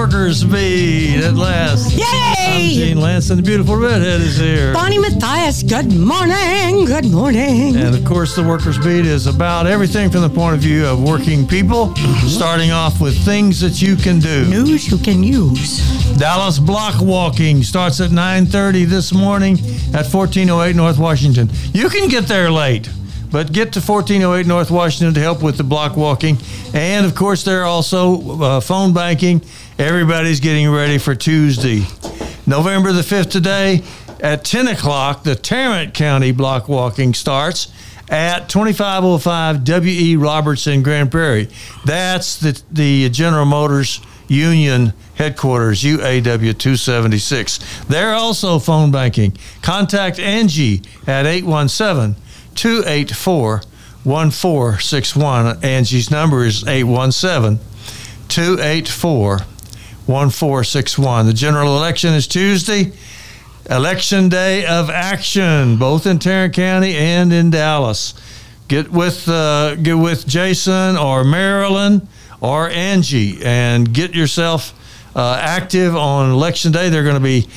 workers meet at last. Yay! I'm! Gene Lantz, and the beautiful redhead is here. Bonnie Matthias, good morning. Good morning. And of course, the workers beat is about everything from the point of view of working people, starting off with things that you can do. News you can use. Dallas block walking starts at 9:30 this morning at 1408 North Washington. You can get there late, but get to 1408 North Washington to help with the block walking. And of course, there are also uh, phone banking. Everybody's getting ready for Tuesday, November the 5th today at 10 o'clock. The Tarrant County block walking starts at 2505 W.E. Robertson, Grand Prairie. That's the, the General Motors Union headquarters, UAW 276. They're also phone banking. Contact Angie at 817 284 1461. Angie's number is 817 284 1461. The general election is Tuesday. Election day of action, both in Tarrant County and in Dallas. Get with uh, get with Jason or Marilyn or Angie and get yourself uh, active on election day. They're going to be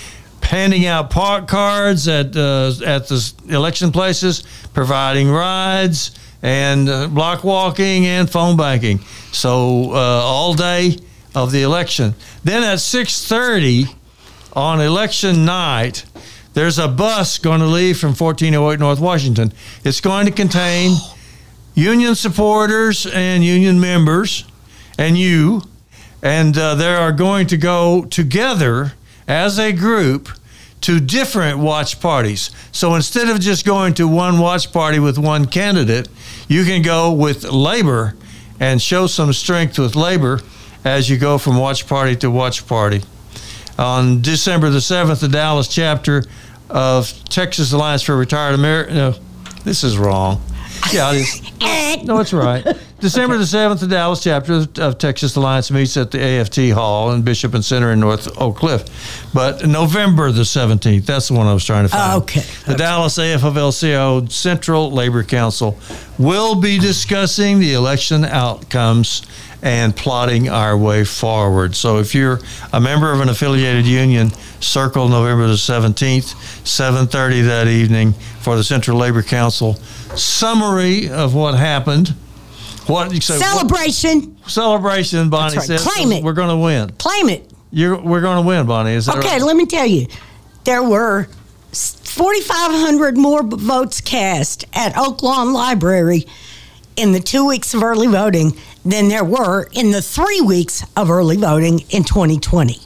handing out park cards at uh, at the election places, providing rides and uh, block walking and phone banking. So uh, all day of the election. Then at six thirty on election night, there's a bus going to leave from 1408 North Washington. It's going to contain union supporters and union members and you, and uh, they are going to go together as a group to different watch parties. So instead of just going to one watch party with one candidate, you can go with labor and show some strength with labor as you go from watch party to watch party on December the 7th, the Dallas chapter of Texas Alliance for Retired Americans. No, this is wrong. Yeah, it is. No, it's right. December the 7th, the Dallas chapter of, of Texas Alliance meets at the AFT Hall in Bishop and Center in North Oak Cliff. But November the 17th, that's the one I was trying to find. Oh, okay, The Dallas AFL-CIO Central Labor Council will be discussing the election outcomes and plotting our way forward. So if you're a member of an affiliated union, circle November the 17th, 7:30 that evening for the Central Labor Council summary of what happened. What so what- Celebration. celebration Bonnie right. says Claim it. we're going to win. Claim it. You're, we're going to win, Bonnie. Is that Okay, right? let me tell you. There were 4,500 more votes cast at Oak Lawn Library in the two weeks of early voting than there were in the three weeks of early voting in 2020.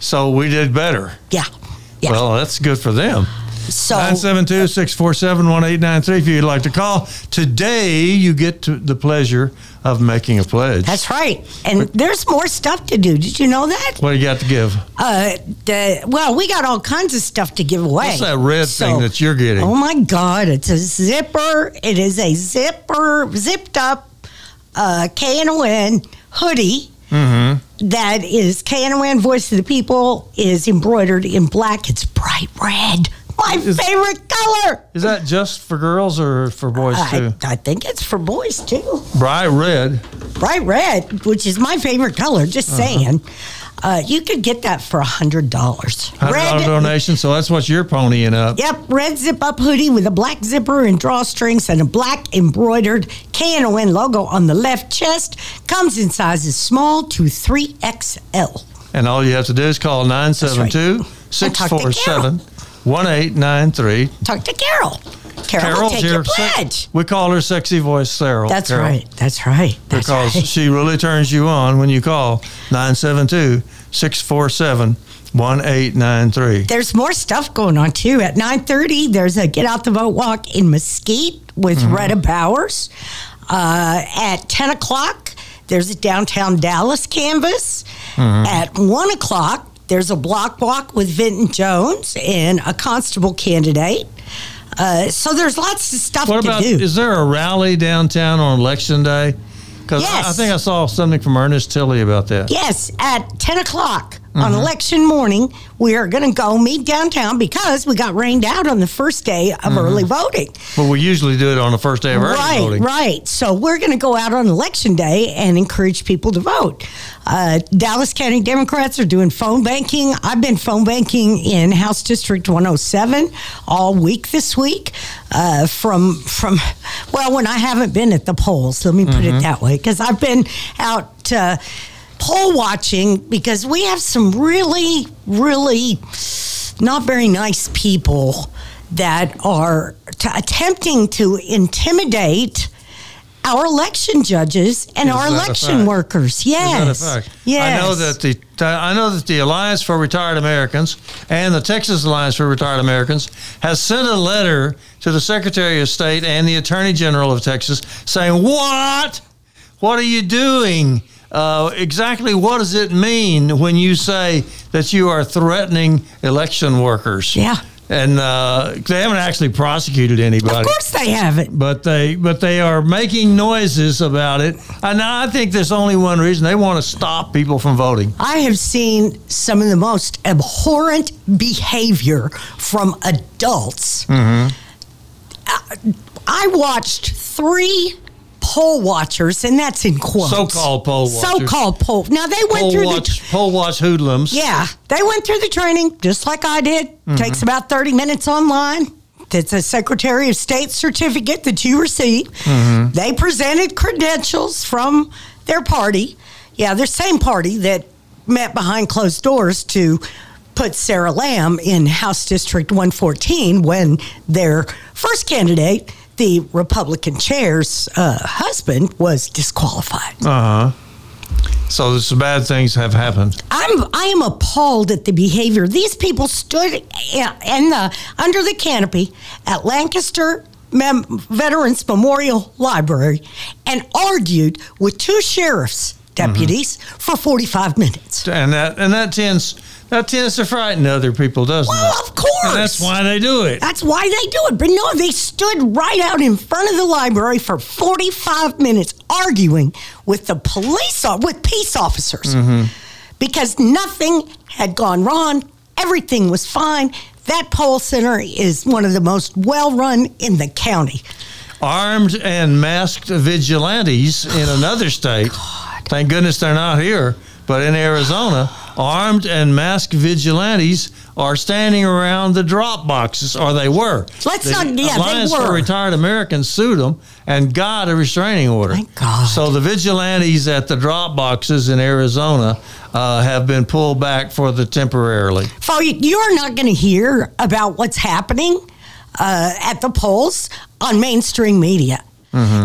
So we did better. Yeah. Yeah. Well, that's good for them. so 972 647 1893 if you'd like to call. Today, you get to the pleasure of making a pledge. that's right. And there's more stuff to do. Did you know that? what do you got to give? Uh, the, well, we got all kinds of stuff to give away. What's that red thing that you're getting? Oh my God! It's a zipper. It is a zipper, zipped up uh, KNON hoodie. Mm-hmm. that is KNON Voice of the People is embroidered in black. It's bright red. My Is- favorite color. Is that just for girls or for boys I, too? I think it's for boys too. Bright red. Bright red, which is my favorite color. Just Uh-huh. saying. Uh, you could get that for a hundred dollars. $100 donation. So that's what you're ponying up. Yep, red zip up hoodie with a black zipper and drawstrings and a black embroidered KNON logo on the left chest. Comes in sizes small to 3XL. And all you have to do is call 972 647 1893. Talk to Carol. Carol Carol's take here. your pledge. we call her Sexy Voice Carol. That's Carol. right. That's right. That's because right. she really turns you on when you call 972 647 1893. There's more stuff going on too. At 9:30, there's a Get Out the Vote walk in Mesquite with Mm-hmm. Retta Bowers. Uh, at 10 o'clock, there's a downtown Dallas canvas. Mm-hmm. At 1 o'clock, there's a block walk with Vinton Jones and a constable candidate. Uh, so there's lots of stuff What to about, do. is there a rally downtown on election day? Because I, I think I saw something from Ernest Tilley about that. Yes, at 10 o'clock on election morning, we are going to go meet downtown because we got rained out on the first day of early voting. But we usually do it on the first day of early Right, voting. right. So we're going to go out on election day and encourage people to vote. Uh, Dallas County Democrats are doing phone banking. I've been phone banking in House District 107 all week this week. Uh, from from well, when I haven't been at the polls, let me put Mm-hmm. it that way, because I've been out. Uh, Poll watching because we have some really, really not very nice people that are t- attempting to intimidate our election judges and Is our election workers. Yes. Yes. I know that the I know that the Alliance for Retired Americans and the Texas Alliance for Retired Americans has sent a letter to the Secretary of State and the Attorney General of Texas saying, "What? What are you doing? Uh, exactly what does it mean when you say that you are threatening election workers?" Yeah. And uh, they haven't actually prosecuted anybody Of course they haven't. but they but they are making noises about it and i think there's only one reason they want to stop people from voting I have seen some of the most abhorrent behavior from adults. Mm-hmm. Uh, I watched three poll watchers, and that's in quotes. So-called poll watchers. So-called poll. Now they went poll through watch the. poll watch hoodlums Yeah, they went through the training just like I did. Mm-hmm. Takes about 30 minutes online. It's a Secretary of State certificate that you receive. Mm-hmm. They presented credentials from their party. Yeah, their same party that met behind closed doors to put Sarah Lamb in House District 114 when their first candidate, the Republican chair's uh, husband, was disqualified. uh-huh so some bad things have happened I'm I am appalled at the behavior. These people stood in the under the canopy at Lancaster Mem- Veterans Memorial Library and argued with two sheriff's deputies for 45 minutes. and that and that tends that tends to frighten other people doesn't Well, it of course. and that's why they do it That's why they do it. But no, they stood right out in front of the library for 45 minutes arguing with the police, with peace officers, mm-hmm. because nothing had gone wrong. Everything was fine. That poll center is one of the most well run in the county. armed and masked vigilantes in another state. Thank goodness they're not here, but in Arizona, armed and masked vigilantes are standing around the drop boxes, or they were. Let's the not- yeah, they Alliance were. for Retired Americans sued them and got a restraining order. Thank God. So the vigilantes at the drop boxes in Arizona uh, have been pulled back for the temporarily. So you- you're not going to hear about what's happening uh, at the polls on mainstream media.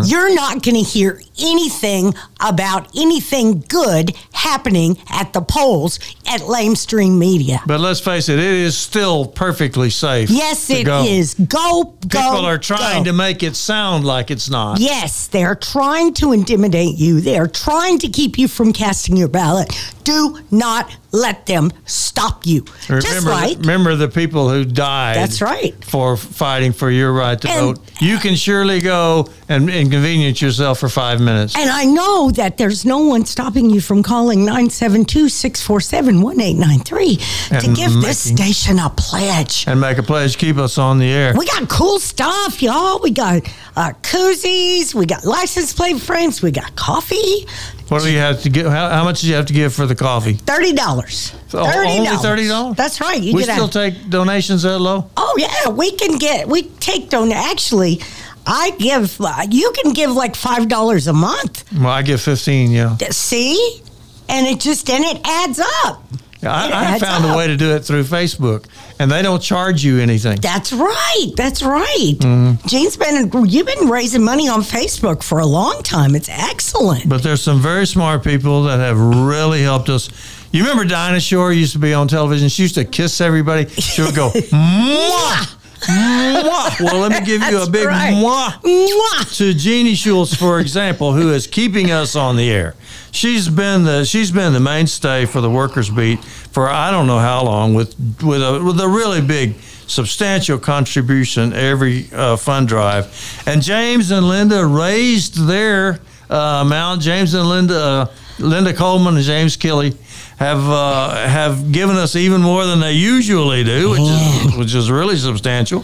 You're not going to hear anything about anything good happening at the polls at mainstream media. But let's face it, it is still perfectly safe. Yes, it go. is. Go, go. People are trying go. to make it sound like it's not. Yes, they are trying to intimidate you. They are trying to keep you from casting your ballot. Do not let them stop you. Just Remember, like remember the people who died. That's right. For fighting for your right to And- vote. You can surely go and inconvenience yourself for five minutes. And I know that there's no one stopping you from calling 972 647 1893 to give this station a pledge. and make a pledge, keep us on the air. We got cool stuff, y'all. We got uh, koozies, we got license plate frames, we got coffee. What do you have to give? How, how much do you have to give for the coffee? Thirty dollars. Oh, only $30? That's right. You we still a, take donations that low? Oh yeah, we can get we take don. Actually, I give. You can give like five dollars a month. Well, I give 15, yeah. See, and it just and it adds up. I, I found up. a way to do it through Facebook, and they don't charge you anything. That's right. That's right. Mm-hmm. Gene's been you've been raising money on Facebook for a long time. It's excellent. But there's some very smart people that have really helped us. You remember Dinah Shore used to be on television? She used to kiss everybody. She would go, mwah, mwah. Well, let me give you a big right. mwah Mwah. to Jeannie Schultz, for example, who is keeping us on the air. She's been the she's been the mainstay for the Workers Beat for I don't know how long with with a with a really big substantial contribution every uh, fund drive. And James and Linda raised their uh. James and Linda, uh, Linda Coleman and James Kelly have uh, have given us even more than they usually do, which is which is really substantial.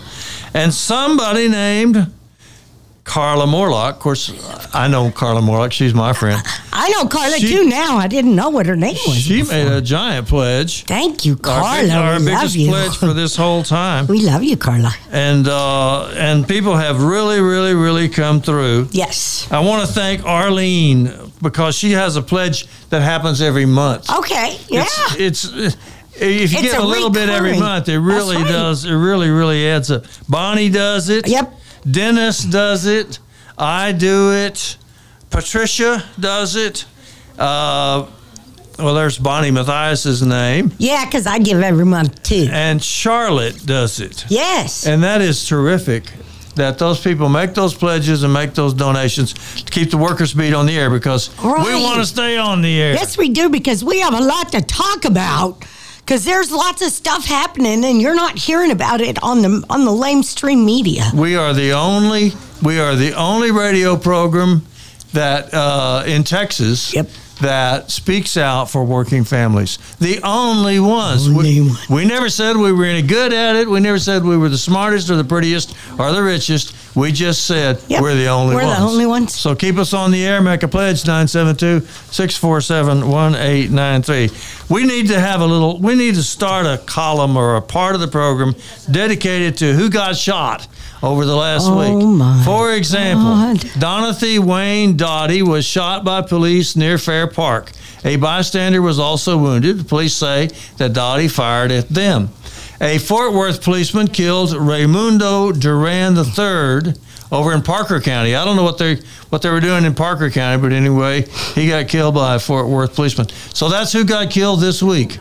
And somebody named Carla Morlock. Of course, I know Carla Morlock. She's my friend. I know Carla She- too now. I didn't know what her name was. She before. made a giant pledge. Thank you, Our, Carla. big- our we love biggest you. pledge for this whole time, we love you, Carla. and uh, and people have really, really, really come through. Yes. I want to thank Arlene because she has a pledge that happens every month. Okay. Yeah. It's, it's if you It's get a, a little bit every month, it really right. does. It really, really adds up. Bonnie does it. Yep. Dennis does it. I do it. Patricia does it. Uh, well, there's Bonnie Matthias's name, yeah, because I give every month too. and Charlotte does it. Yes. And that is terrific that those people make those pledges and make those donations to keep the workers beat on the air because we want to stay on the air. Yes, we do because we have a lot to talk about. Because there's lots of stuff happening, and you're not hearing about it on the on the lamestream media. We are the only we are the only radio program that uh, in Texas Yep. that speaks out for working families. The only ones. Only we, one. we never said we were any good at it. We never said we were the smartest or the prettiest or the richest. We just said Yep. we're the only ones. We're the only ones. So keep us on the air. Make a pledge 972-647-1893. We need to have a little. We need to start a column or a part of the program dedicated to who got shot over the last Oh, week. For example, God. Donathy Wayne Dottie was shot by police near Fair Park. A bystander was also wounded. The police say that Dottie fired at them. A Fort Worth policeman killed Raymundo Duran III over in Parker County. I don't know what they what they were doing in Parker County, but anyway, he got killed by a Fort Worth policeman. So that's who got killed this week.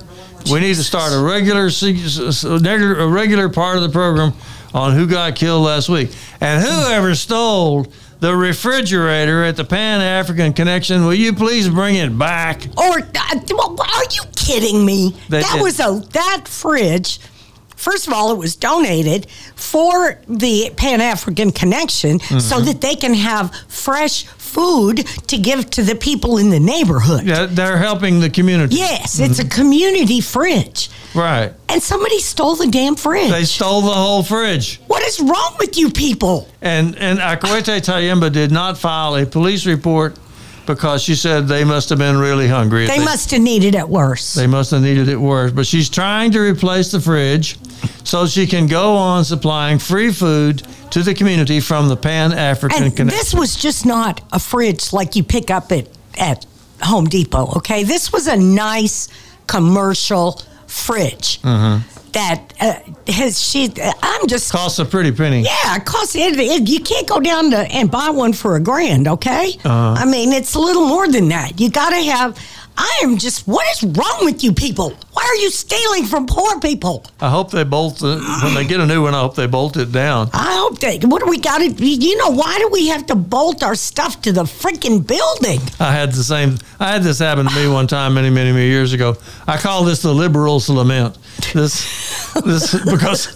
We need to start a regular a regular part of the program on who got killed last week and whoever stole the refrigerator at the Pan African Connection. Will you please bring it back? Or uh, are you kidding me? They that did. was a that fridge. First of all, it was donated for the Pan African Connection so Mm-hmm. that they can have fresh food to give to the people in the neighborhood. Yeah, they're helping the community. Yes, it's Mm-hmm. a community fridge. Right. And somebody stole the damn fridge. They stole the whole fridge. what is wrong with you people? And and Akwete Tyehimba did not file a police report because she said they must have been really hungry. They must have needed it worse. They must have needed it worse. But she's trying to replace the fridge so she can go on supplying free food to the community from the Pan African and Connection. this was just not a fridge like you pick up at, at Home Depot, okay? This was a nice commercial fridge mm-hmm. That uh, has she. I'm just. Costs a pretty penny. yeah, it costs it, it. You can't go down to and buy one for a grand, okay? Uh-huh. I mean, it's a little more than that. You got to have. I am just. What is wrong with you people? Why are you stealing from poor people? I hope they bolt the, when they get a new one. I hope they bolt it down. I hope they. What do we got to? You know, why do we have to bolt our stuff to the freaking building? I had the same. I had this happen to me one time many, many, many years ago. I call this the liberals' lament. This, this because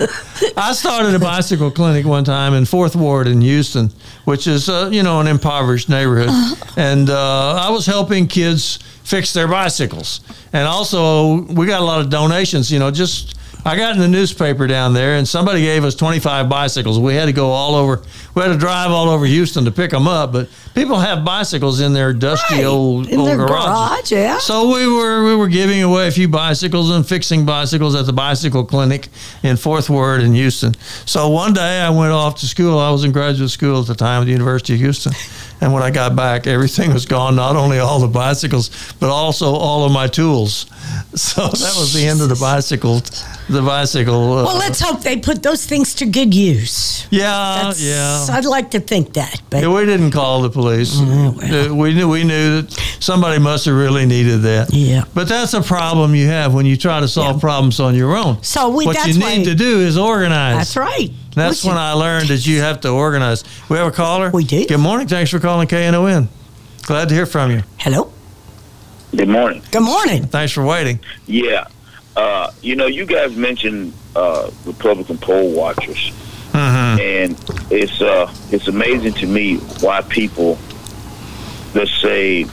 I started a bicycle clinic one time in Fourth Ward in Houston, which is uh, you know an impoverished neighborhood, and uh, I was helping kids fix their bicycles, and also we got a lot of donations. You know, just I got in the newspaper down there, and somebody gave us 25 bicycles. We had to go all over. We had to drive all over Houston to pick them up. But people have bicycles in their dusty Right, old in old their garages. garage, yeah. So we were we were giving away a few bicycles and fixing bicycles at the bicycle clinic in Fourth Ward in Houston. So one day I went off to school. I was in graduate school at the time at the University of Houston. And when I got back, everything was gone. Not only all the bicycles, but also all of my tools. So that was the end of the bicycle. The bicycle. Uh, Well, let's hope they put those things to good use. yeah, That's, yeah. I'd like to think that, but Yeah, we didn't call the police. well. Uh, We knew we knew that somebody must have really needed that. Yeah. But that's a problem you have when you try to solve Yeah. problems on your own. So we- what you why- need to do is organize. that's right. That's Listen, when I learned that you have to organize. We have a caller. We do. Good morning. Thanks for calling KNON. Glad to hear from you. Hello. Good morning. Good morning. Thanks for waiting. Yeah. Uh, you know, you guys mentioned uh, Republican poll watchers, hmm and it's uh, it's amazing to me why people let's say,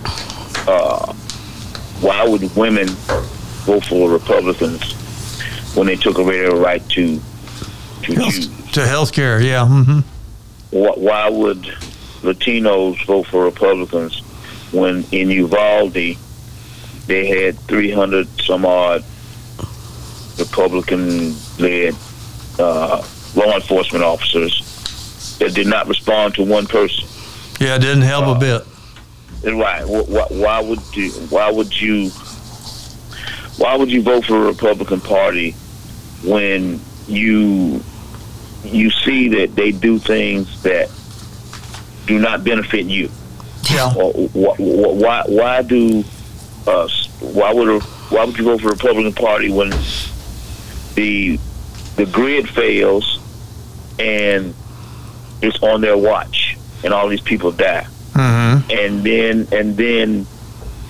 uh, why would women vote for Republicans when they took away their right to to choose? To health care, yeah. hmm Why, why would Latinos vote for Republicans when in Uvalde they had 300 some odd Republican-led uh, law enforcement officers that did not respond to one person? Yeah, it didn't help a bit. Right. Why, why would you? Why would you? Why would you vote for a Republican Party when you you see that they do things that do not benefit you? Yeah. Or wh- wh- Why? Why do? Uh, why would? A, why would you vote for the Republican Party when the the grid fails and it's on their watch and all these people die? Mm-hmm. and then and then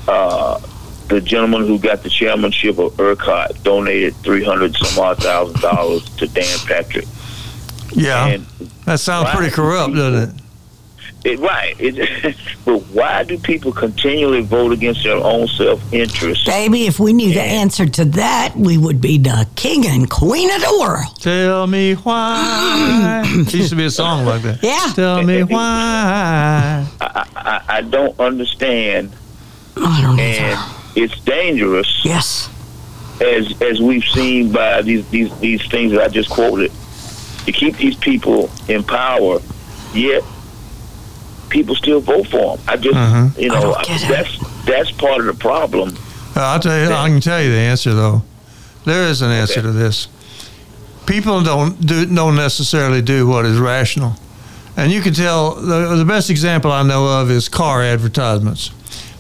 uh, the gentleman who got the chairmanship of ERCOT donated three hundred some odd thousand dollars to Dan Patrick. Yeah. And that sounds why pretty do corrupt, people- doesn't it? it right, it, but why do people continually vote against their own self interest? Baby, if we knew the answer to that, we would be the king and queen of the world. Tell me why. It used to be a song like that. Yeah. Tell me why. I, I, I don't understand, I don't and either. it's dangerous Yes. as as we've seen by these these these things that I just quoted, to keep these people in power, yet people still vote for them. I just, Mhm. you know, don't it. that's that's part of the problem. Uh, I'll tell you. I can tell you the answer though. There is an answer Okay. to this. People don't do don't necessarily do what is rational, and you can tell. The, the best example I know of is car advertisements,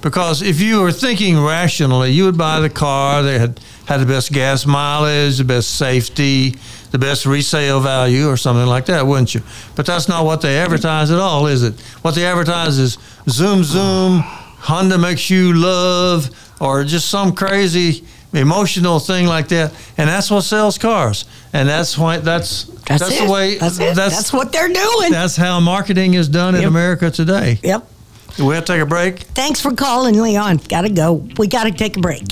because if you were thinking rationally, you would buy the car that had had the best gas mileage, the best safety, the best resale value, or something like that, wouldn't you? But that's not what they advertise at all, is it? What they advertise is zoom zoom. Honda makes you love, or just some crazy emotional thing like that, and that's what sells cars. And that's why that's That's, that's the way That's it. That's, what they're doing. that's how marketing is done in America today. yep. We have to take a break. Thanks for calling, Leon. Gotta go. We gotta take a break.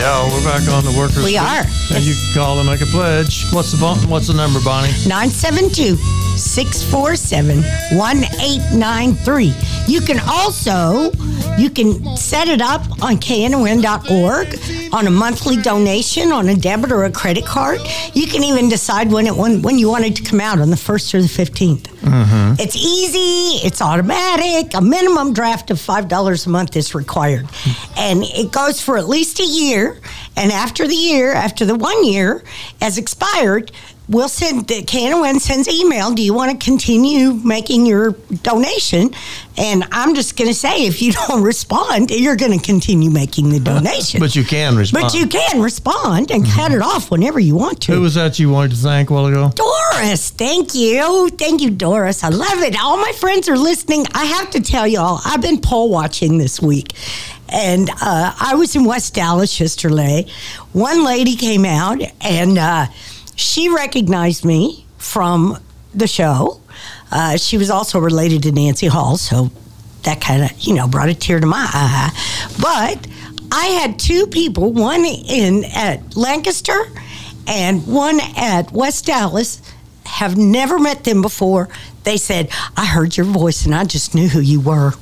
Yeah, we're back on the workers. We are. and you can call and make a pledge. What's the what's the number, Bonnie? 972 647 1893. You can also you can set it up on knon.org on a monthly donation on a debit or a credit card. You can even decide when it when, when you want it to come out on the 1st or the 15th. Mm-hmm. It's easy, it's automatic. A minimum draft of $5 a month is required. And it goes for at least a year. And after the year, after the one year has expired, we'll send the KNON sends email. Do you want to continue making your donation? And I'm just going to say, if you don't respond, you're going to continue making the donation. But you can respond. But you can respond and mm-hmm. cut it off whenever you want to. Who was that you wanted to thank a while ago? Doris, thank you. Thank you, Doris. I love it. All my friends are listening. I have to tell y'all, I've been poll watching this week. And uh, I was in West Dallas yesterday. One lady came out and uh, she recognized me from the show. Uh, she was also related to Nancy Hall, so that kind of, you know, brought a tear to my eye. But I had two people, one in at Lancaster and one at West Dallas, have never met them before. They said, I heard your voice and I just knew who you were.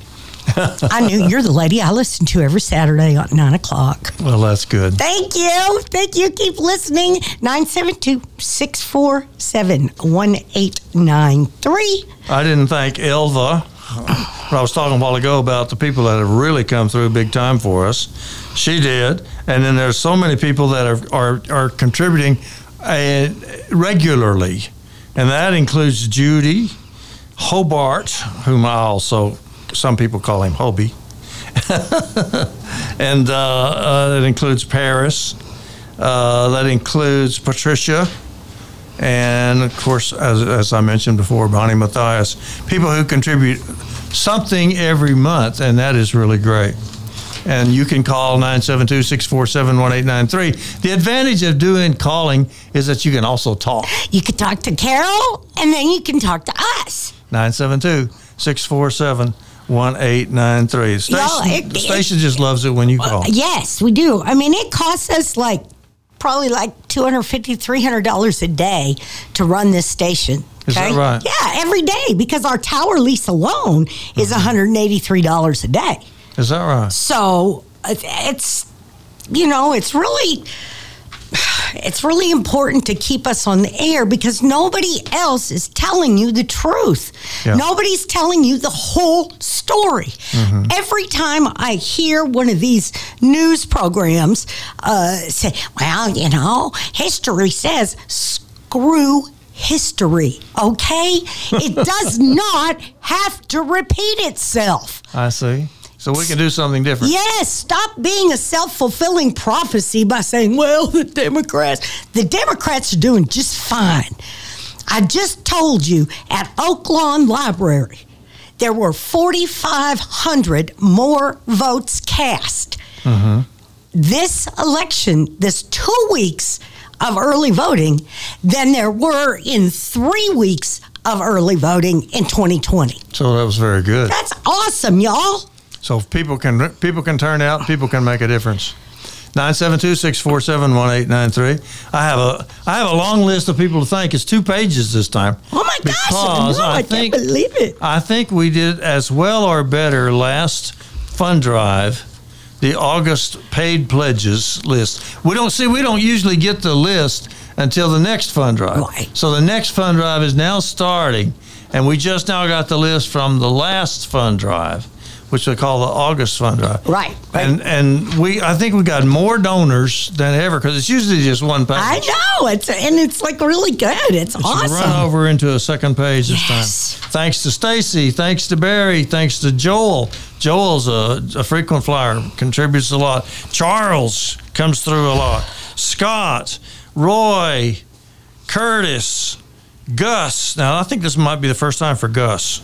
I knew you're the lady I listen to every Saturday at nine o'clock. Well, that's good. Thank you. Thank you. Keep listening. 972 647 1893. I didn't thank Elva. but I was talking a while ago about the people that have really come through big time for us. She did, and then there's so many people that are are, are contributing uh, regularly, and that includes Judy Hobart, whom I also some people call him Hobie, and uh, uh, that includes Paris. Uh, that includes Patricia and of course, as, as I mentioned before, Bonnie Matthias, people who contribute something every month, and that is really great. And you can call 972 647 1893. The advantage of doing calling is that you can also talk. You can talk to Carol and then you can talk to us. 972 647 1893. The Y'all, station, it- the station just loves it when you call. Yes, we do. I mean, it costs us like probably like $250, $300 a day to run this station. Is that right? Yeah, every day because our tower lease alone is Mm-hmm. $183 a day. Is that right? So it's, you know, it's really. It's really important to keep us on the air because nobody else is telling you the truth. Yeah. Nobody's telling you the whole story. Every time I hear one of these news programs uh, say, well, you know, history says, screw history, okay? It does not have to repeat itself. I see. So we can do something different. Yes, stop being a self fulfilling prophecy by saying, well, the Democrats, the Democrats are doing just fine. I just told you at Oak Lawn Library, there were 4,500 more votes cast. Mm-hmm. This election, this two weeks of early voting, than there were in three weeks of early voting in 2020. So that was very good. That's awesome, y'all. So if people can people can turn out, people can make a difference. 972-647-1893. I have a I have a long list of people to thank. It's two pages this time. Oh my gosh, Because no, I, I think- can't believe it. I think we did as well or better last fund drive, the August paid pledges list. We don't see we don't usually get the list until the next fund drive. Right. So the next fund drive is now starting, and we just now got the list from the last fund drive, which we call the August fund drive. Right, right. And and we I think we got more donors than ever because it's usually just one page. I know it's and it's like really good. It's Should awesome. Run over into a second page this Yes. time. Thanks to Stacy. Thanks to Barry. Thanks to Joel. Joel's a, a frequent flyer, contributes a lot. Charles comes through a lot. Scott, Roy, Curtis, Gus. Now I think this might be the first time for Gus.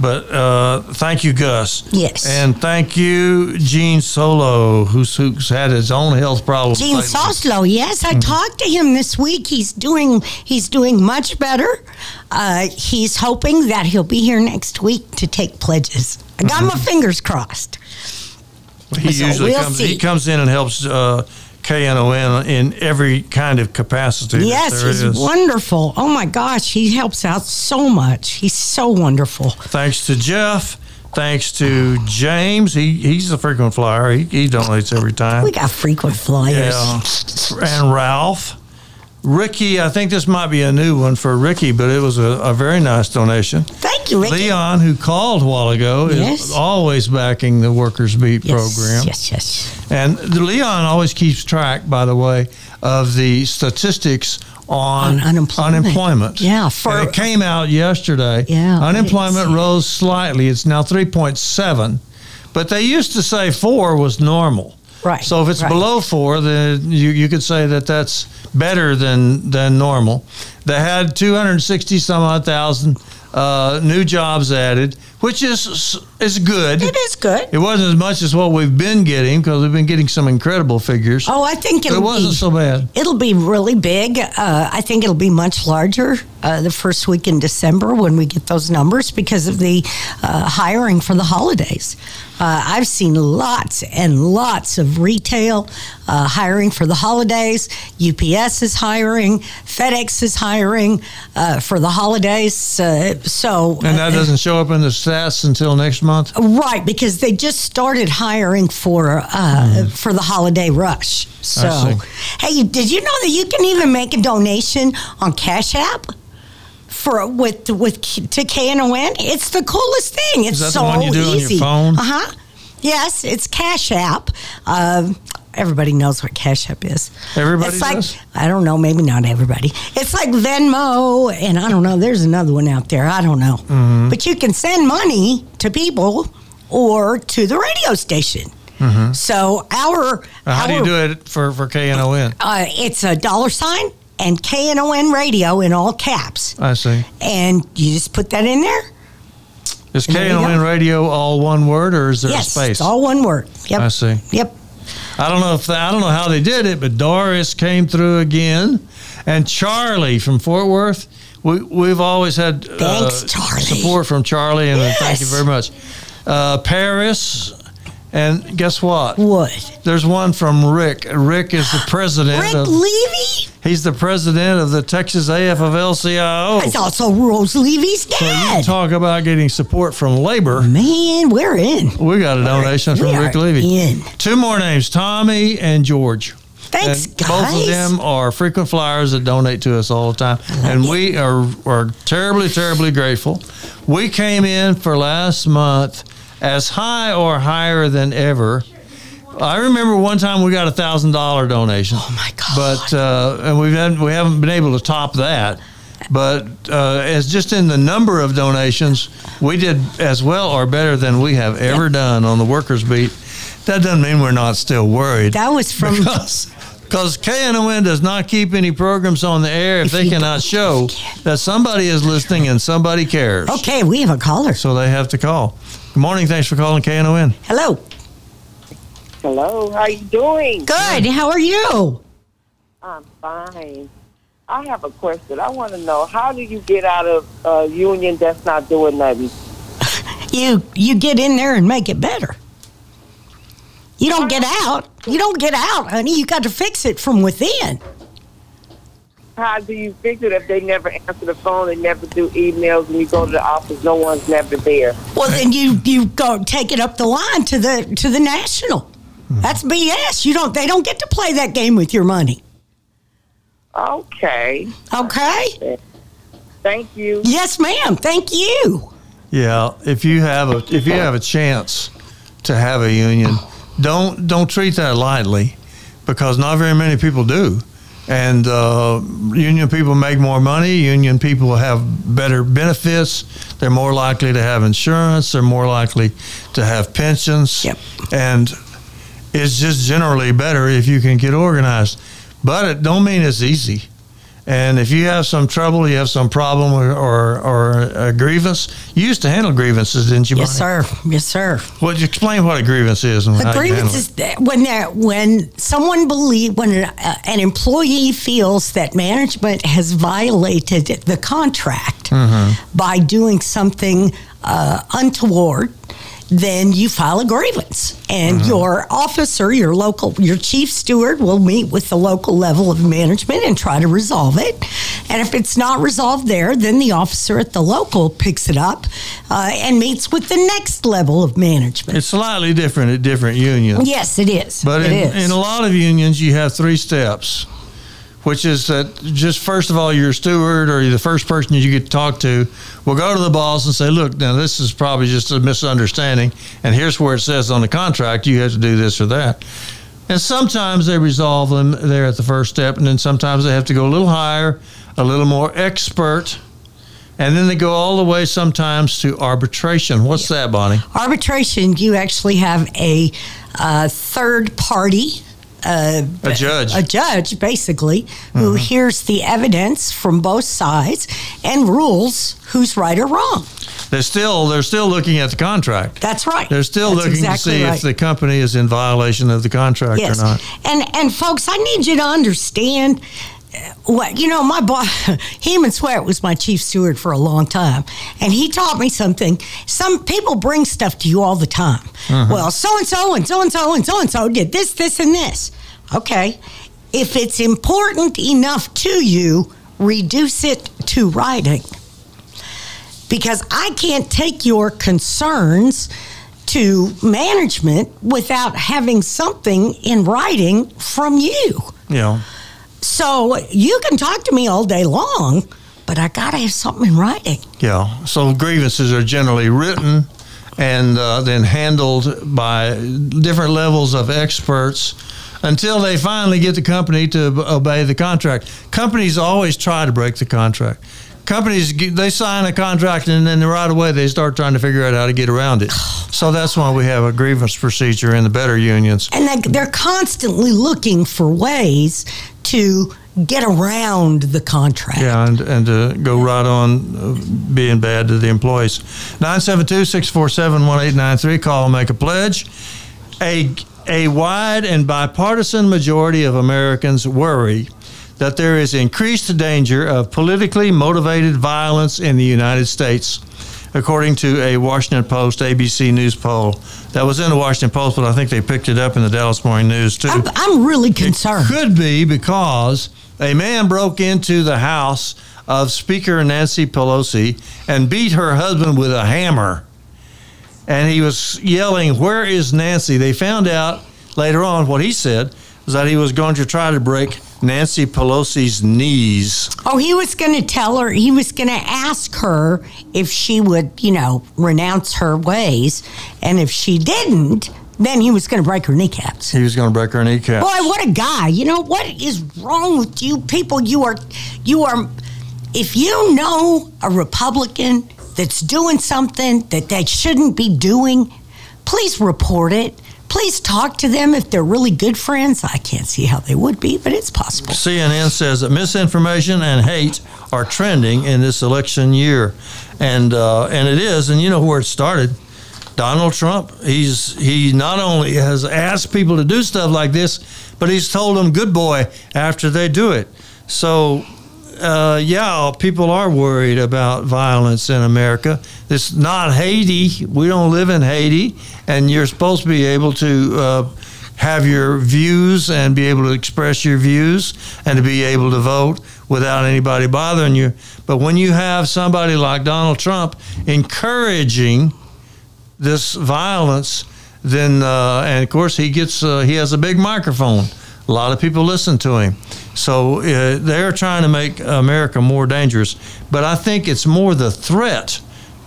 But uh, thank you, Gus. Yes. And thank you, Gene Solo, who's, who's had his own health problems. Gene lately. Soslow, yes, I talked to him this week. He's doing he's doing much better. Uh, he's hoping that he'll be here next week to take pledges. I got my fingers crossed. He So usually we'll comes. see. He comes in and helps uh, KNON in every kind of capacity. Yes, he's is. wonderful. Oh my gosh, he helps out so much. He's so wonderful. Thanks to Jeff. Thanks to James. He he's a frequent flyer. He, he donates every time. We got frequent flyers. Yeah. And Ralph. Ricky, I think this might be a new one for Ricky, but it was a, a very nice donation. Thank Leon, who called a while ago, is Yes. always backing the Workers Beat yes, program. Yes, yes. And Leon always keeps track, by the way, of the statistics on, On unemployment. unemployment. Yeah, for- and it came out yesterday. Yeah, unemployment rose slightly. It's now three point seven, but they used to say four was normal. Right, So if it's right. below four, then you, you could say that that's better than than normal. They had two hundred sixty some odd thousand uh, new jobs added, which is is good. It is good. It wasn't as much as what we've been getting because we've been getting some incredible figures. Oh, I think it'll it wasn't be, so bad. It'll be really big. Uh, I think it'll be much larger uh, the first week in December when we get those numbers because of the uh, hiring for the holidays. Uh, I've seen lots and lots of retail uh, hiring for the holidays. UPS is hiring, FedEx is hiring uh, for the holidays. Uh, so, And that doesn't show up in the stats until next month. Right, because they just started hiring for uh, for the holiday rush. So, hey, did you know that you can even make a donation on Cash App for with with to KNON? It's the coolest thing. It's so one you do easy. Uh huh. Yes, it's Cash App. Um, everybody knows what Cash App is. Everybody it's like, does? I don't know, maybe not everybody. It's like Venmo, and I don't know. There's another one out there. I don't know. Mm-hmm. But you can send money to people or to the radio station. So our, Uh, How do you do it for, for KNON? Uh, it's a dollar sign and KNON radio in all caps, I see. and you just put that in there. Is you KNON radio all one word or is there yes, a space? it's all one word. Yep. I see. Yep. I don't know if they, I don't know how they did it, but Doris came through again, and Charlie from Fort Worth. we we've always had uh, Thanks, Charlie. support from Charlie, and uh, thank you very much. Uh, Paris, and guess what? What? There's one from Rick. Rick is the president. Rick of, Levy? he's the president of the Texas AFL-CIO. It's also Rose Levy's dad. So you talk about getting support from labor. Man, we're in. We got a donation We from Rick Levy. in. Two more names: Tommy and George. Thanks, and guys. Both of them are frequent flyers that donate to us all the time, and we are are terribly, terribly grateful. We came in for last month as high or higher than ever. I remember one time we got a thousand dollar donation. Oh my God. But uh, and we've had, we haven't been able to top that. But uh, as just in the number of donations, we did as well or better than we have ever done on the workers beat. That doesn't mean we're not still worried That was from because because KNON does not keep any programs on the air if, If they cannot show that somebody is listening and somebody cares. Okay, we have a caller. So they have to call. Good morning. Thanks for calling KNON. Hello. Hello, how are you doing? Good. How are you? I'm fine. I have a question. I want to know how do you get out of a union that's not doing nothing? You you get in there and make it better. You don't get out. You don't get out, honey. You got to fix it from within. How do you fix it if they never answer the phone, they never do emails, and you go to the office, no one's never there? Well, then you you go take it up the line to the to the national. Hmm. That's BS. You don't. They don't get to play that game with your money. Okay, Okay. thank you. Yes, ma'am. Thank you. Yeah, if you have a if you have a chance to have a union, don't don't treat that lightly, because not very many people do. And uh, union people make more money. Union people have better benefits. They're more likely to have insurance. They're more likely to have pensions. Yep. And it's just generally better if you can get organized. But it don't mean it's easy. And if you have some trouble, you have some problem or, or, or a grievance, you used to handle grievances, didn't you? Yes, sir. Yes, sir. Well, you explain what a grievance is and A grievance is that when there when someone believe when an, uh, an employee feels that management has violated the contract Mm-hmm. by doing something uh, untoward. Then you file a grievance, and Mm-hmm. your officer, your local, your chief steward, will meet with the local level of management and try to resolve it. And if it's not resolved there, then the officer at the local picks it up uh, and meets with the next level of management. It's slightly different at different unions. Yes, it is. But It in, is. in a lot of unions, you have three steps, which is that just first of all, your steward or the first person you get to talk to will go to the boss and say, Look, now this is probably just a misunderstanding, and here's where it says on the contract you have to do this or that. And sometimes they resolve them there at the first step, and then sometimes they have to go a little higher, a little more expert. And then they go all the way sometimes to arbitration. What's that, Bonnie? arbitration, you actually have a uh, third party. Uh, A judge. a judge, basically, who hears the evidence from both sides and rules who's right or wrong. They're still they're still looking at the contract. That's right. They're still That's looking exactly to see right. if the company is in violation of the contract yes. or not. And and folks, I need you to understand what you know. My boss, Heman Sweat, was my chief steward for a long time, and he taught me something. Some people bring stuff to you all the time. Uh-huh. Well, so and so and so and so and so and so did this, this, and this. Okay, if it's important enough to you, reduce it to writing because I can't take your concerns to management without having something in writing from you. Know, So you can talk to me all day long, but I got to have something in writing. yeah. So grievances are generally written and uh, then handled by different levels of experts until they finally get the company to obey the contract. Companies always try to break the contract. Companies they sign a contract and then right away they start trying to figure out how to get around it. So that's why we have a grievance procedure in the better unions. And they're constantly looking for ways to get around the contract. Yeah, and, and to go right on uh, being bad to the employees. 972 647 1893. Call and make a pledge. A, a wide and bipartisan majority of Americans worry that there is increased danger of politically motivated violence in the United States, according to a Washington Post ABC News poll. That was in the Washington Post, but I think they picked it up in the Dallas Morning News too. I'm, I'm really concerned. Could be because a man broke into the house of Speaker Nancy Pelosi and beat her husband with a hammer. And he was yelling, Where is Nancy? They found out later on what he said was that he was going to try to break Nancy Pelosi's knees. Oh, he was going to tell her, he was going to ask her if she would, you know, renounce her ways. And if she didn't, then he was going to break her kneecaps. He was going to break her kneecaps. Boy, what a guy. You know, what is wrong with you people? You are, you are, if you know a Republican that's doing something that they shouldn't be doing, please report it. Please talk to them if they're really good friends. I can't see how they would be, but it's possible. CNN says that misinformation and hate are trending in this election year, and uh, and it is. And you know where it started. Donald Trump. He's he not only has asked people to do stuff like this, but he's told them good boy after they do it. So. Uh, yeah, people are worried about violence in America. It's not Haiti. We don't live in Haiti, and you're supposed to be able to uh, have your views and be able to express your views and to be able to vote without anybody bothering you. But when you have somebody like Donald Trump encouraging this violence, then uh, and of course he gets uh, he has a big microphone. A lot of people listen to him, so uh, they're trying to make America more dangerous. But I think it's more the threat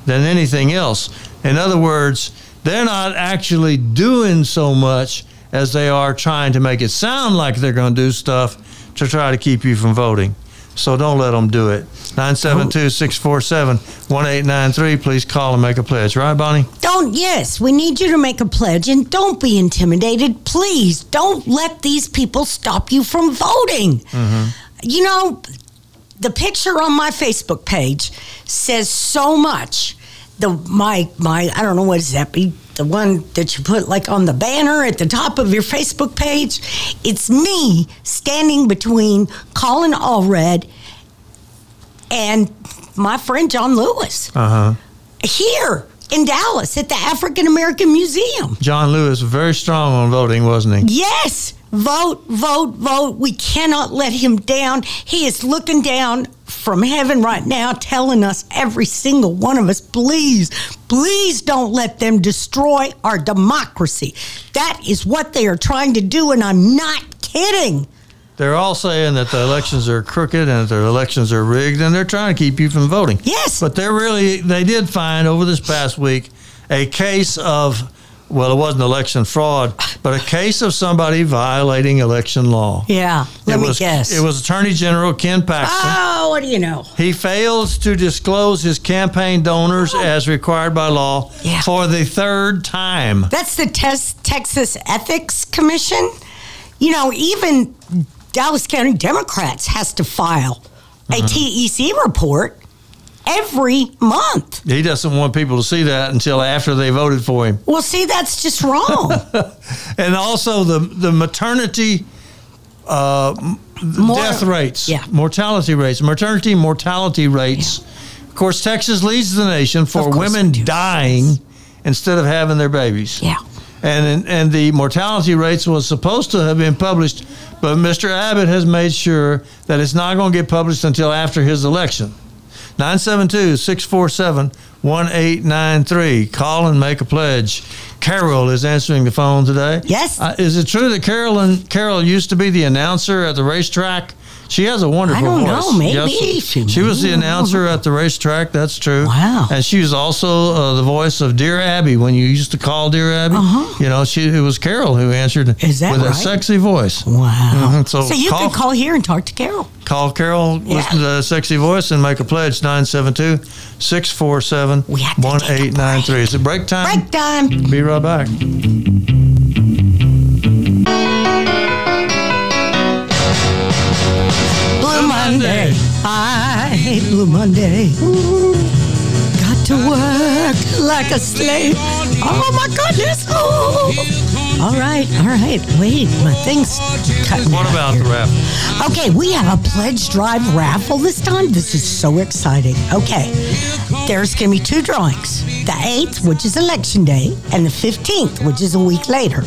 than anything else. In other words, they're not actually doing so much as they are trying to make it sound like they're going to do stuff to try to keep you from voting. So don't let them do it. 972 647 1893. Please call and make a pledge. Right, Bonnie? Don't, yes, we need you to make a pledge and don't be intimidated. Please don't let these people stop you from voting. Mm-hmm. You know, the picture on my Facebook page says so much. The my my I don't know what is that be the one that you put like on the banner at the top of your Facebook page. It's me standing between Colin Allred and my friend John Lewis Uh huh. here in Dallas at the African American Museum. John Lewis, very strong on voting, wasn't he? Yes, vote, vote, vote. We cannot let him down. He is looking down from heaven right now, telling us, every single one of us, please, please don't let them destroy our democracy. That is what they are trying to do, and I'm not kidding. They're all saying that the elections are crooked and that the elections are rigged, and they're trying to keep you from voting. Yes. But they're really, they did find over this past week a case of, well, it wasn't election fraud, but a case of somebody violating election law. Yeah, let it me was, guess. It was Attorney General Ken Paxton. Oh, what do you know? He failed to disclose his campaign donors oh. as required by law Oh. Yeah. for the third time. That's the Tes- Texas Ethics Commission. You know, even Dallas County Democrats has to file a mm-hmm. TEC report every month. He doesn't want people to see that until after they voted for him. Well, see, that's just wrong. And also the the maternity uh, More- death rates, yeah. mortality rates, maternity mortality rates. Of course, Texas leads the nation for women dying instead of having their babies. yeah. and and the mortality rates was supposed to have been published, but Mr. Abbott has made sure that it's not going to get published until after his election. 972-647-1893. Call and make a pledge. Carol is answering the phone today. Yes. Uh, is it true that Carolyn Carol used to be the announcer at the racetrack? She has a wonderful I don't voice. know. Maybe she- she was the announcer at the racetrack. That's true. Wow. And she was also uh, the voice of Dear Abby when you used to call Dear Abby. Uh-huh. You know, she it was Carol who answered Is that with a sexy voice. Wow. Mhm. So So, you call- can call here and talk to Carol. Call Carol, Yeah. listen to the sexy voice, and make a pledge 972 647 We have to take a 1893. Is it break time? Break time. Be right back. Monday. I hate Blue Monday. Got to work like a slave Oh my goodness! Oh. All right, all right. Wait, my thing's cutting. What out about here. the raffle? Okay, we have a pledge drive raffle this time. This is so exciting. Okay, there's going to be two drawings the 8th, which is election day, and the 15th, which is a week later.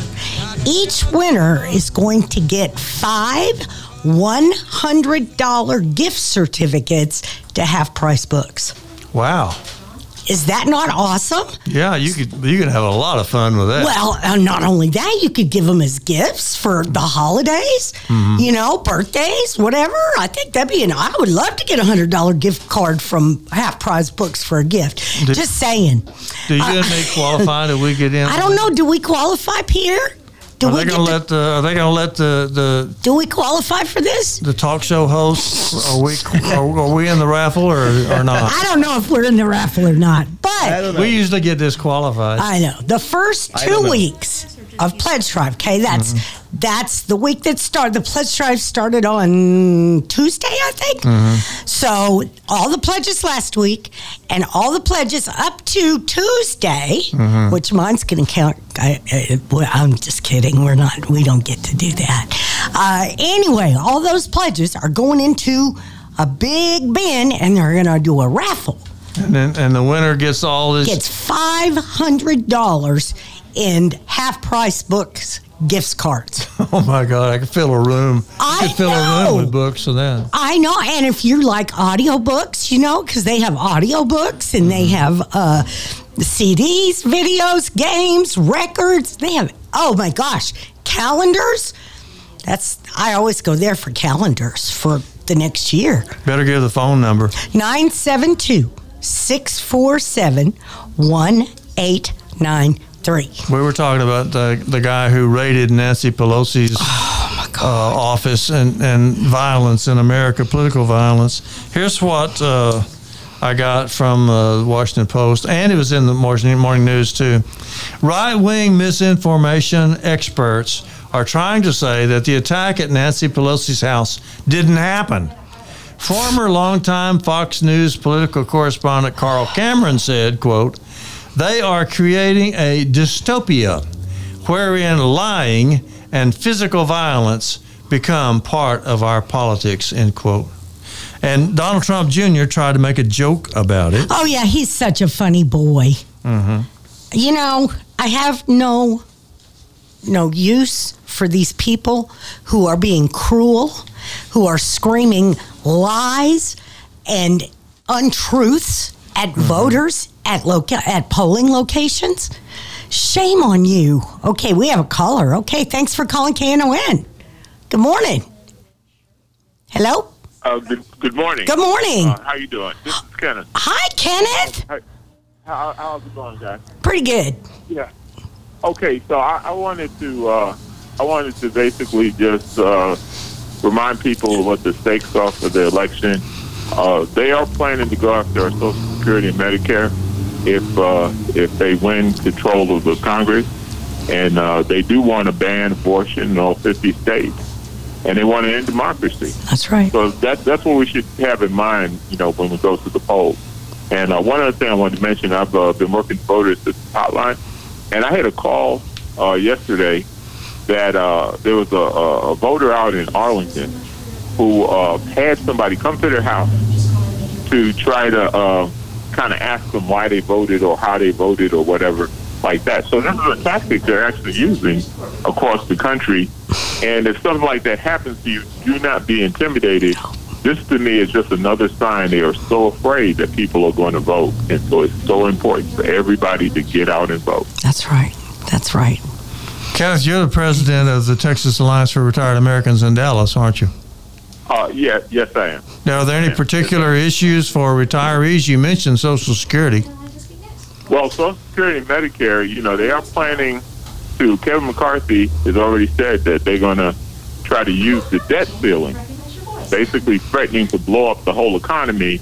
Each winner is going to get five $100 gift certificates to half price books. Wow. Is that not awesome? Yeah, you could you could have a lot of fun with that. Well, uh, not only that, you could give them as gifts for the holidays, Mm-hmm. you know, birthdays, whatever. I think that'd be an. I would love to get a hundred dollar gift card from Half Price Books for a gift. Do- Just saying. Do you uh, and me qualify? Do we get in? I don't know. Do we qualify, Pierre? Do Are we they gonna let the Are they gonna let the the Do we qualify for this? the talk show hosts? Are we are, are we in the raffle or or not? I don't know if we're in the raffle or not, but We usually get disqualified. I know the first don't two know. weeks of pledge drive. Okay, that's Mm-hmm. that's the week that started. The pledge drive started on Tuesday, I think. Mm-hmm. So all the pledges last week and all the pledges up to Tuesday, Mm-hmm. which mine's going to count. I, I'm just kidding. We're not. We don't get to do that. Uh, anyway, all those pledges are going into a big bin, and they're going to do a raffle and then and the winner gets all this. gets five hundred dollars in half price books gift cards. oh my God! I could fill a room. I could fill a know. room with books of that. I know, and if you like audiobooks, you know, because they have audiobooks and they have uh, CDs, videos, games, records. They have oh my gosh, calendars. That's I always go there for calendars for the next year. Better give the phone number. 972 647 1893. We were talking about the the guy who raided Nancy Pelosi's Oh, uh, office and, and violence in America, political violence. Here's what uh, I got from uh, the Washington Post, and it was in the morning, morning news too. Right wing misinformation experts are trying to say that the attack at Nancy Pelosi's house didn't happen. Former longtime Fox News political correspondent Carl Cameron said, quote, they are creating a dystopia wherein lying and physical violence become part of our politics, end quote. And Donald Trump Jr. tried to make a joke about it. Oh yeah, he's such a funny boy. Mm-hmm. You know, I have no no use for these people who are being cruel, who are screaming lies and untruths at voters at loca- at polling locations. Shame on you. Okay, we have a caller. Okay, thanks for calling KNON. Good morning. Hello. Uh, good, good morning. Good morning. Uh, how you doing? This is Kenneth. Hi, Kenneth. How, how, how's it going, guys? Pretty good. Yeah. Okay, so I, I wanted to uh, I wanted to basically just uh, remind people what the stakes are for the election. Uh, they are planning to go after our Social Security and Medicare if uh, if they win control of the Congress, and uh, they do want to ban abortion in all 50 states, and they want to end democracy. That's right. So that, that's what we should have in mind, you know, when we go to the polls. And uh, one other thing I wanted to mention, I've uh, been working voters at the hotline, and I had a call uh, yesterday that uh, there was a, a voter out in Arlington who uh, had somebody come to their house to try to uh, kind of ask them why they voted or how they voted or whatever like that. So this is a tactic they're actually using across the country. And if something like that happens to you, do not be intimidated. This to me is just another sign they are so afraid that people are going to vote. And so it's so important for everybody to get out and vote. That's right. That's right. Kenneth, you're the president of the Texas Alliance for Retired Americans in Dallas, aren't you? Uh, yeah, yes, I am. Now, are there any particular issues for retirees? You mentioned Social Security. Well, Social Security and Medicare, you know, they are planning to. Kevin McCarthy has already said that they're going to try to use the debt ceiling, basically threatening to blow up the whole economy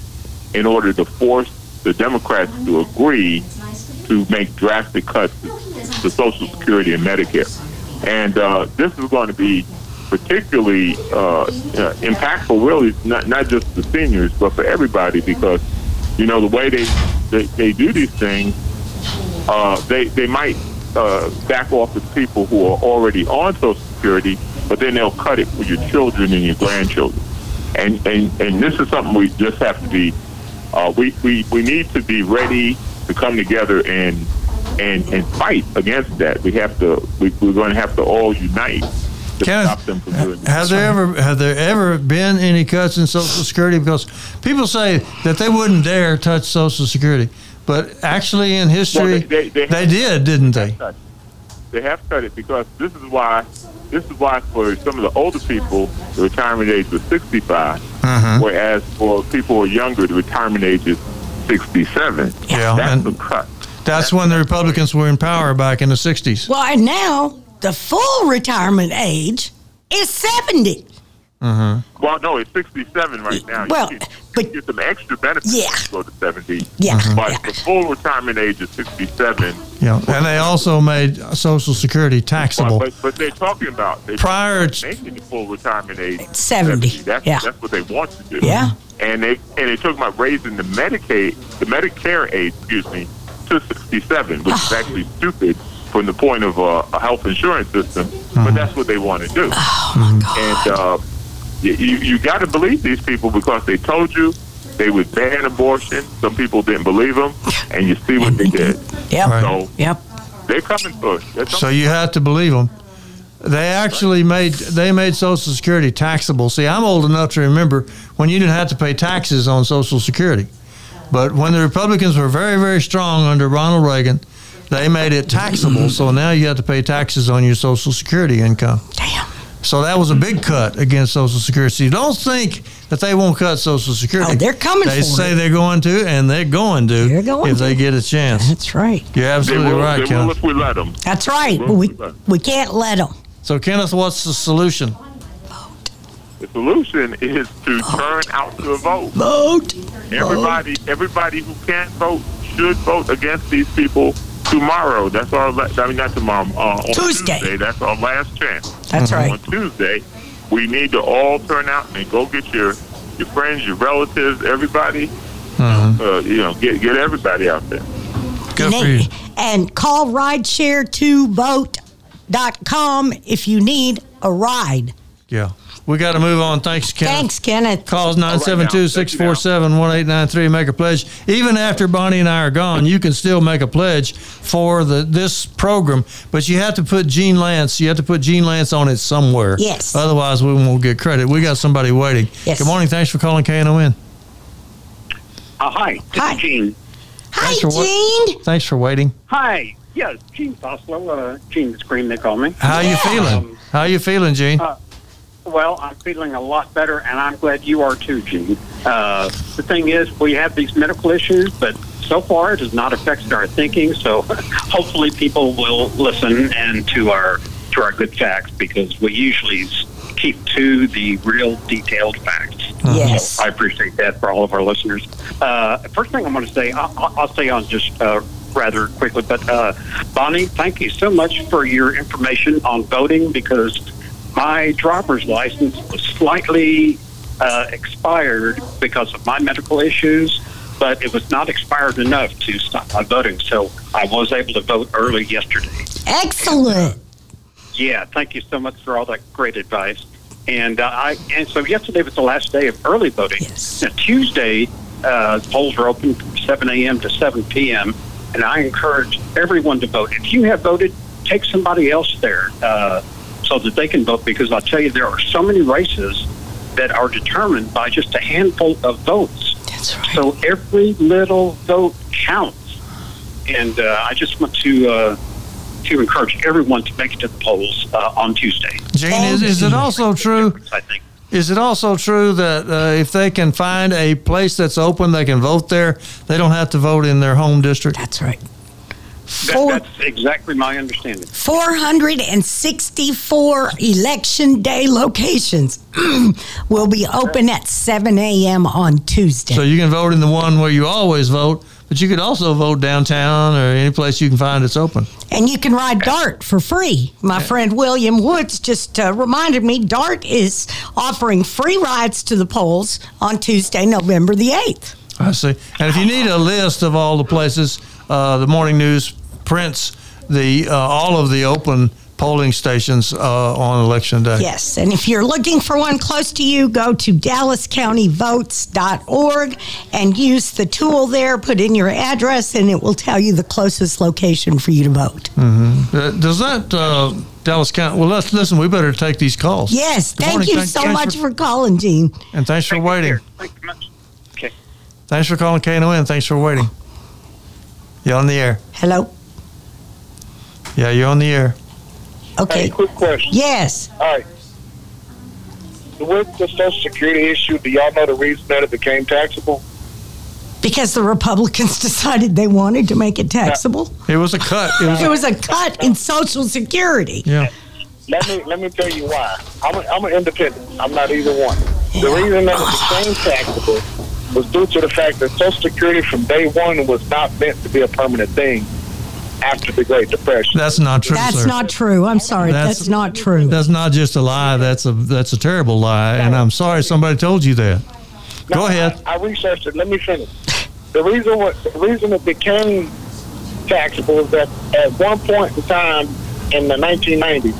in order to force the Democrats to agree to make drastic cuts to Social Security and Medicare. And uh, this is going to be particularly uh, uh, impactful, really, not, not just the seniors, but for everybody, because, you know, the way they, they, they do these things, uh, they they might uh, back off with people who are already on Social Security, but then they'll cut it for your children and your grandchildren. And and and this is something we just have to be. Uh, we, we we need to be ready to come together and and and fight against that. We have to. We, we're going to have to all unite Kenneth, stop them from doing that. Has there ever have there ever been any cuts in Social Security? Because people say that they wouldn't dare touch Social Security, but actually in history Well, they- they- they- did, didn't they? cut. They have cut it because this is why this is why for some of the older people the retirement age was 65, Uh-huh. whereas for people who are younger the retirement age is 67. Yeah, that's and- the cut. That's when the Republicans were in power back in the '60s. Well, and now the full retirement age is 70. Uh-huh. Well, no, it's 67 right now. Well, you get, but- you get some extra benefits Yeah. if you go to 70. Yeah, But yeah. the full retirement age is 67. Yeah, and they also made Social Security taxable. But, but they're talking about they're Prior talking about making the full retirement age 70, That's, yeah. that's what they want to do. Yeah. And they and they talking about raising the Medicaid, the Medicare age, excuse me, to 67, which is ah. actually stupid from the point of uh, a health insurance system. But that's what they want to do. Oh, my God. And uh, you you, you got to believe these people because they told you they would ban abortion. Some people didn't believe them, and you see what they did. Yep. Right. So Yep. they're coming for us. So you have to believe them. They actually made they made Social Security taxable. See, I'm old enough to remember when you didn't have to pay taxes on Social Security. But when the Republicans were very very strong under Ronald Reagan, they made it taxable. So now you have to pay taxes on your Social Security income. Damn. So that was a big cut against Social Security. So you don't think that they won't cut Social Security. Oh, they're coming They for say it. they're going to, and they're going to They're going if to. they get a chance. That's right. You're They absolutely will, right, they will Kenneth. if we let them. That's right. But we, we can't let them. So Kenneth, what's the solution? The solution is to turn out to vote. Vote. Everybody, everybody who can't vote should vote against these people tomorrow. That's our. la- I mean, not tomorrow. Uh, on Tuesday. Tuesday. That's our last chance. That's On right. Tuesday, we need to all turn out and go get your your friends, your relatives, everybody. Uh, you know, get get everybody out there. Good for you. And call rideshare2vote.com if you need a ride. Yeah. We got to move on. Thanks, Kenneth. Thanks, Kenneth. Calls now. 972 647 1893. Make a pledge. Even after Bonnie and I are gone, you can still make a pledge for the this program, but you have to put Gene Lantz. You have to put Gene Lantz on it somewhere. Yes. Otherwise, we won't get credit. We got somebody waiting. Yes. Good morning. Thanks for calling KNON. Uh, hi, this Hi. is Gene. Hi, Thanks for Gene. Thanks for waiting. Hi, yes, Gene Foslow, uh, Gene the Scream, they call me. How you feeling? Um, How you feeling, Gene? uh, Well, I'm feeling a lot better, and I'm glad you are too, Gene. Uh, the thing is, we have these medical issues, but so far it has not affected our thinking. So hopefully, people will listen and to our to our good facts because we usually keep to the real detailed facts. Yes. So I appreciate that for all of our listeners. Uh, first thing I'm going to say, I'll, I'll- I'll say on just uh, rather quickly, but uh, Bonnie, thank you so much for your information on voting because my driver's license was slightly uh, expired because of my medical issues, but it was not expired enough to stop my voting. So I was able to vote early yesterday. Excellent. Yeah, thank you so much for all that great advice. And uh, I and so yesterday was the last day of early voting. Yes. Now, Tuesday, uh, polls are open from 7 a.m. to 7 p.m. And I encourage everyone to vote. If you have voted, take somebody else there uh, so that they can vote. Because I'll tell you, there are so many races that are determined by just a handful of votes. That's right. So every little vote counts, and uh, I just want to uh, to encourage everyone to make it to the polls uh, on Tuesday. Gene, is, is it also true? I think. Is it also true that uh, if they can find a place that's open, they can vote there? They don't have to vote in their home district. That's right. That, that's exactly my understanding. 464 election day locations will be open at 7 a.m. on Tuesday. So you can vote in the one where you always vote, but you could also vote downtown or any place you can find that's open. and you can ride DART for free. My friend William Woods just uh, reminded me DART is offering free rides to the polls on Tuesday, November the 8th. I see. And if you need a list of all the places, uh, the morning news prints the uh, all of the open polling stations uh, on election day. Yes, and if you're looking for one close to you, go to dallascountyvotes.org and use the tool there, put in your address, and it will tell you the closest location for you to vote. Uh, does that uh, Dallas County? Well, let's listen. We better take these calls. Yes, Good thank morning. you Thank- so thanks much for- for, calling, Gene. and thanks for waiting. Thank you much. Okay. Thanks for calling KNON. Thanks for waiting. You're on the air. Hello? Yeah, you're on the air. Okay. Hey, quick question. Yes. All right. With the Social Security issue, do y'all know the reason that it became taxable? Because the Republicans decided they wanted to make it taxable. It was a cut. It was. It was a cut in Social Security. yeah. Let me let me tell you why. I'm a, I'm an independent. I'm not either one. The reason that it oh. became taxable was due to the fact that Social Security from day one was not meant to be a permanent thing after the Great Depression. That's not true. That's sir. not true. I'm sorry. That's- That's, not true. That's not just a lie. That's a that's a terrible lie, and I'm sorry somebody told you that. Go ahead. I, I researched it. Let me finish. The reason what the reason it became taxable is that at one point in time in the 1990s,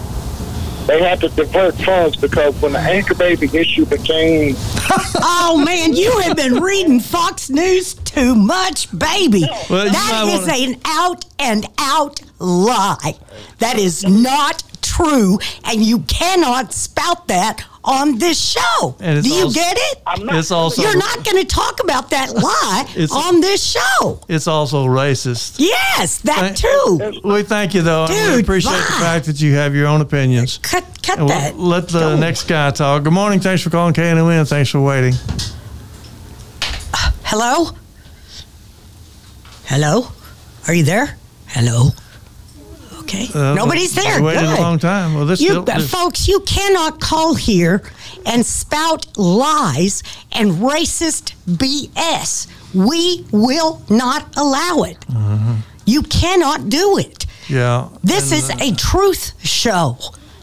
they had to divert funds because when the Anchor Baby issue became Oh man, you have been reading Fox News too much, baby. Well, that is wanna- an out and out lie. That is not true, and you cannot spout that on this show. And it's Do you also- get it? I'm not. It's also You're not going to talk about that lie It's- on this show. it's also racist. Yes, that Thank- too. We thank you though. and we Dude, appreciate the fact that you have your own opinions. Cut, cut we'll that. let the Don't. next guy talk. Good morning. Thanks for calling KNON. Thanks for waiting. Hello? Hello? Are you there? Hello? Okay. Uh, Nobody's there. Waited Good. a long time. Well, this You, still, this- folks, you cannot call here and spout lies and racist BS. We will not allow it. Mm-hmm. You cannot do it. yeah. This and, is uh, a truth show,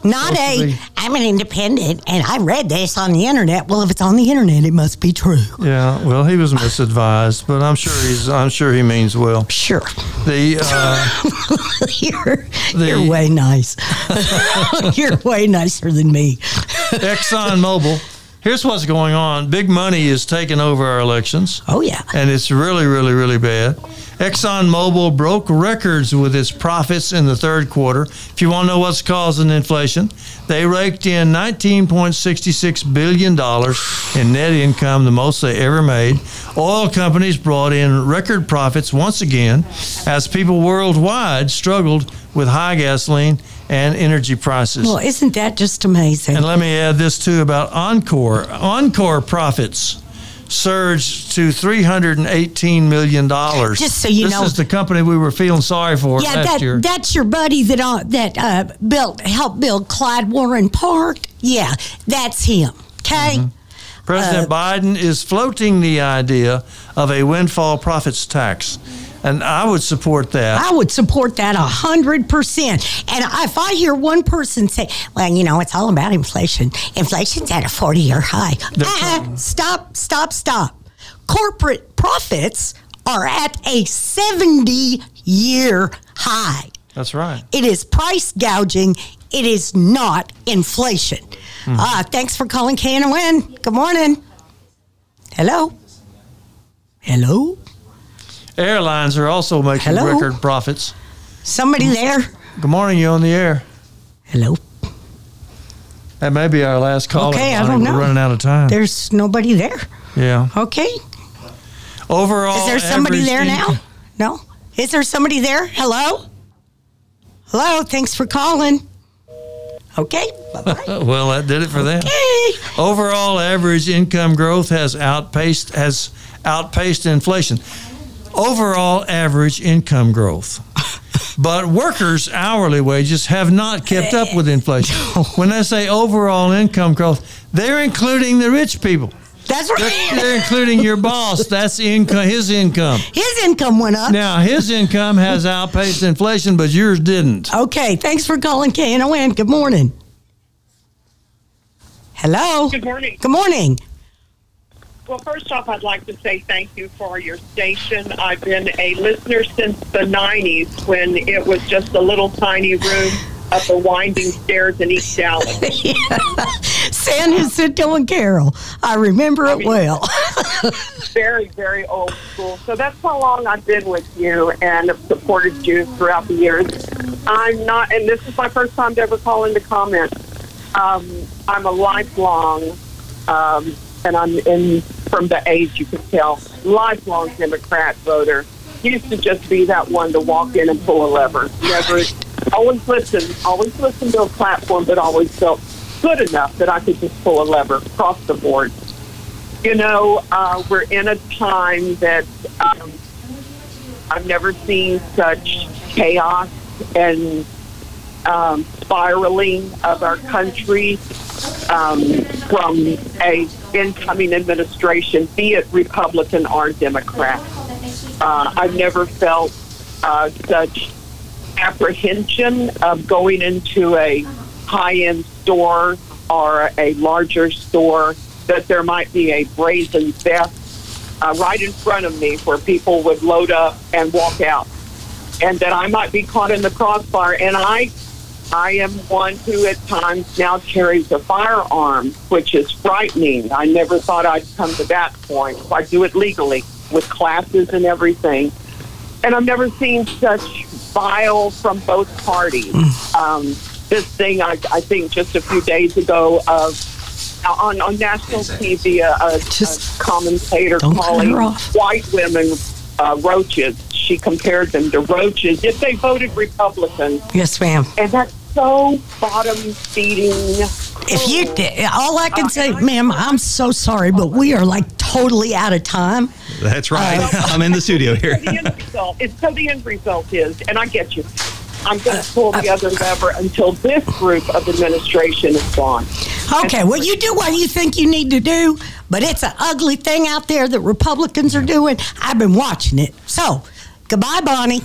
not a. I'm an independent and I read this on the internet. Well, if it's on the internet, it must be true. Yeah. Well, he was misadvised, but I'm sure he's. I'm sure he means well. Sure. The uh, you're, The- you're way nice. you're way nicer than me. Exxon Mobil. Here's what's going on. Big money is taking over our elections. Oh, yeah. and it's really, really, really bad. ExxonMobil broke records with its profits in the third quarter. If you want to know what's causing inflation, they raked in $19.66 billion in net income, the most they ever made. Oil companies brought in record profits once again as people worldwide struggled with high gasoline and energy prices. Well, isn't that just amazing? And let me add this too about Oncor. Oncor profits surged to three hundred and eighteen million dollars. Just so you this know- is the company we were feeling sorry for yeah, last that, year. that's your buddy that uh, that uh, built helped build Klyde Warren Park. Yeah, that's him. Okay. Mm-hmm. President uh, Biden is floating the idea of a windfall profits tax, and I would support that. I would support that a hundred percent. And if I hear one person say, "Well, you know, it's all about inflation. Inflation's at a forty-year high." Uh-uh. Stop! Stop! Stop! Corporate profits are at a seventy-year high. That's right. It is price gouging. It is not inflation. Hmm. Uh, thanks for calling KNON. Good morning. Hello. Hello. Airlines are also making Hello? record profits. Somebody hmm. there. Good morning, you on the air. Hello. That may be our last call. Okay, I don't We're know. running out of time. There's nobody there. yeah. Okay. Overall, Is there somebody there income- now? No. Is there somebody there? Hello. Hello. Thanks for calling. Okay. Well, that did it for them. hey. Overall average income growth has outpaced has outpaced inflation. Overall average income growth. But workers' hourly wages have not kept up with inflation. When they say overall income growth, they're including the rich people. That's They're, right. they're including your boss. That's income, his income. His income went up. Now his income has outpaced inflation, but yours didn't. Okay. Thanks for calling KNON. Good morning. Hello. Good morning. Good morning. Well, first off, I'd like to say thank you for your station. I've been a listener since the 90s when it was just a little tiny room up the winding stairs in East Dallas. San Jacinto and Carroll. I remember it well. very, very old school. So that's how long I've been with you and have supported you throughout the years. I'm not, and this is my first time to ever call in to comment. Um, I'm a lifelong, um, and I'm in from the age you can tell, lifelong Democrat voter. Used to just be that one to walk in and pull a lever. Never, always listen, always listen to a platform, but always felt good enough that I could just pull a lever across the board. You know, uh, we're in a time that um, I've never seen such chaos and um, spiraling of our country um, from a incoming administration, be it Republican or Democrat. Uh, I've never felt uh, such apprehension of going into a high-end store or a larger store that there might be a brazen theft uh, right in front of me where people would load up and walk out and that I might be caught in the crossfire. And I, I am one who at times now carries a firearm, which is frightening. I never thought I'd come to that point. I do it legally with classes and everything. And I've never seen such vile from both parties. Um, this thing, I, I think, just a few days ago of on, on national TV, a, a, a commentator don't calling white women uh, roaches. She compared them to roaches if they voted Republican, yes, ma'am. and that's so bottom feeding. If you, all I can say, ma'am, I'm so sorry, but we are like totally out of time. That's right. Uh, I'm in the studio here. the end result. It's so the end result is, and I get you. I'm going to uh, pull the uh, other lever until this group of administration is gone. Okay, well, you do what you think you need to do, but it's an ugly thing out there that Republicans are doing. I've been watching it. So, goodbye, Bonnie.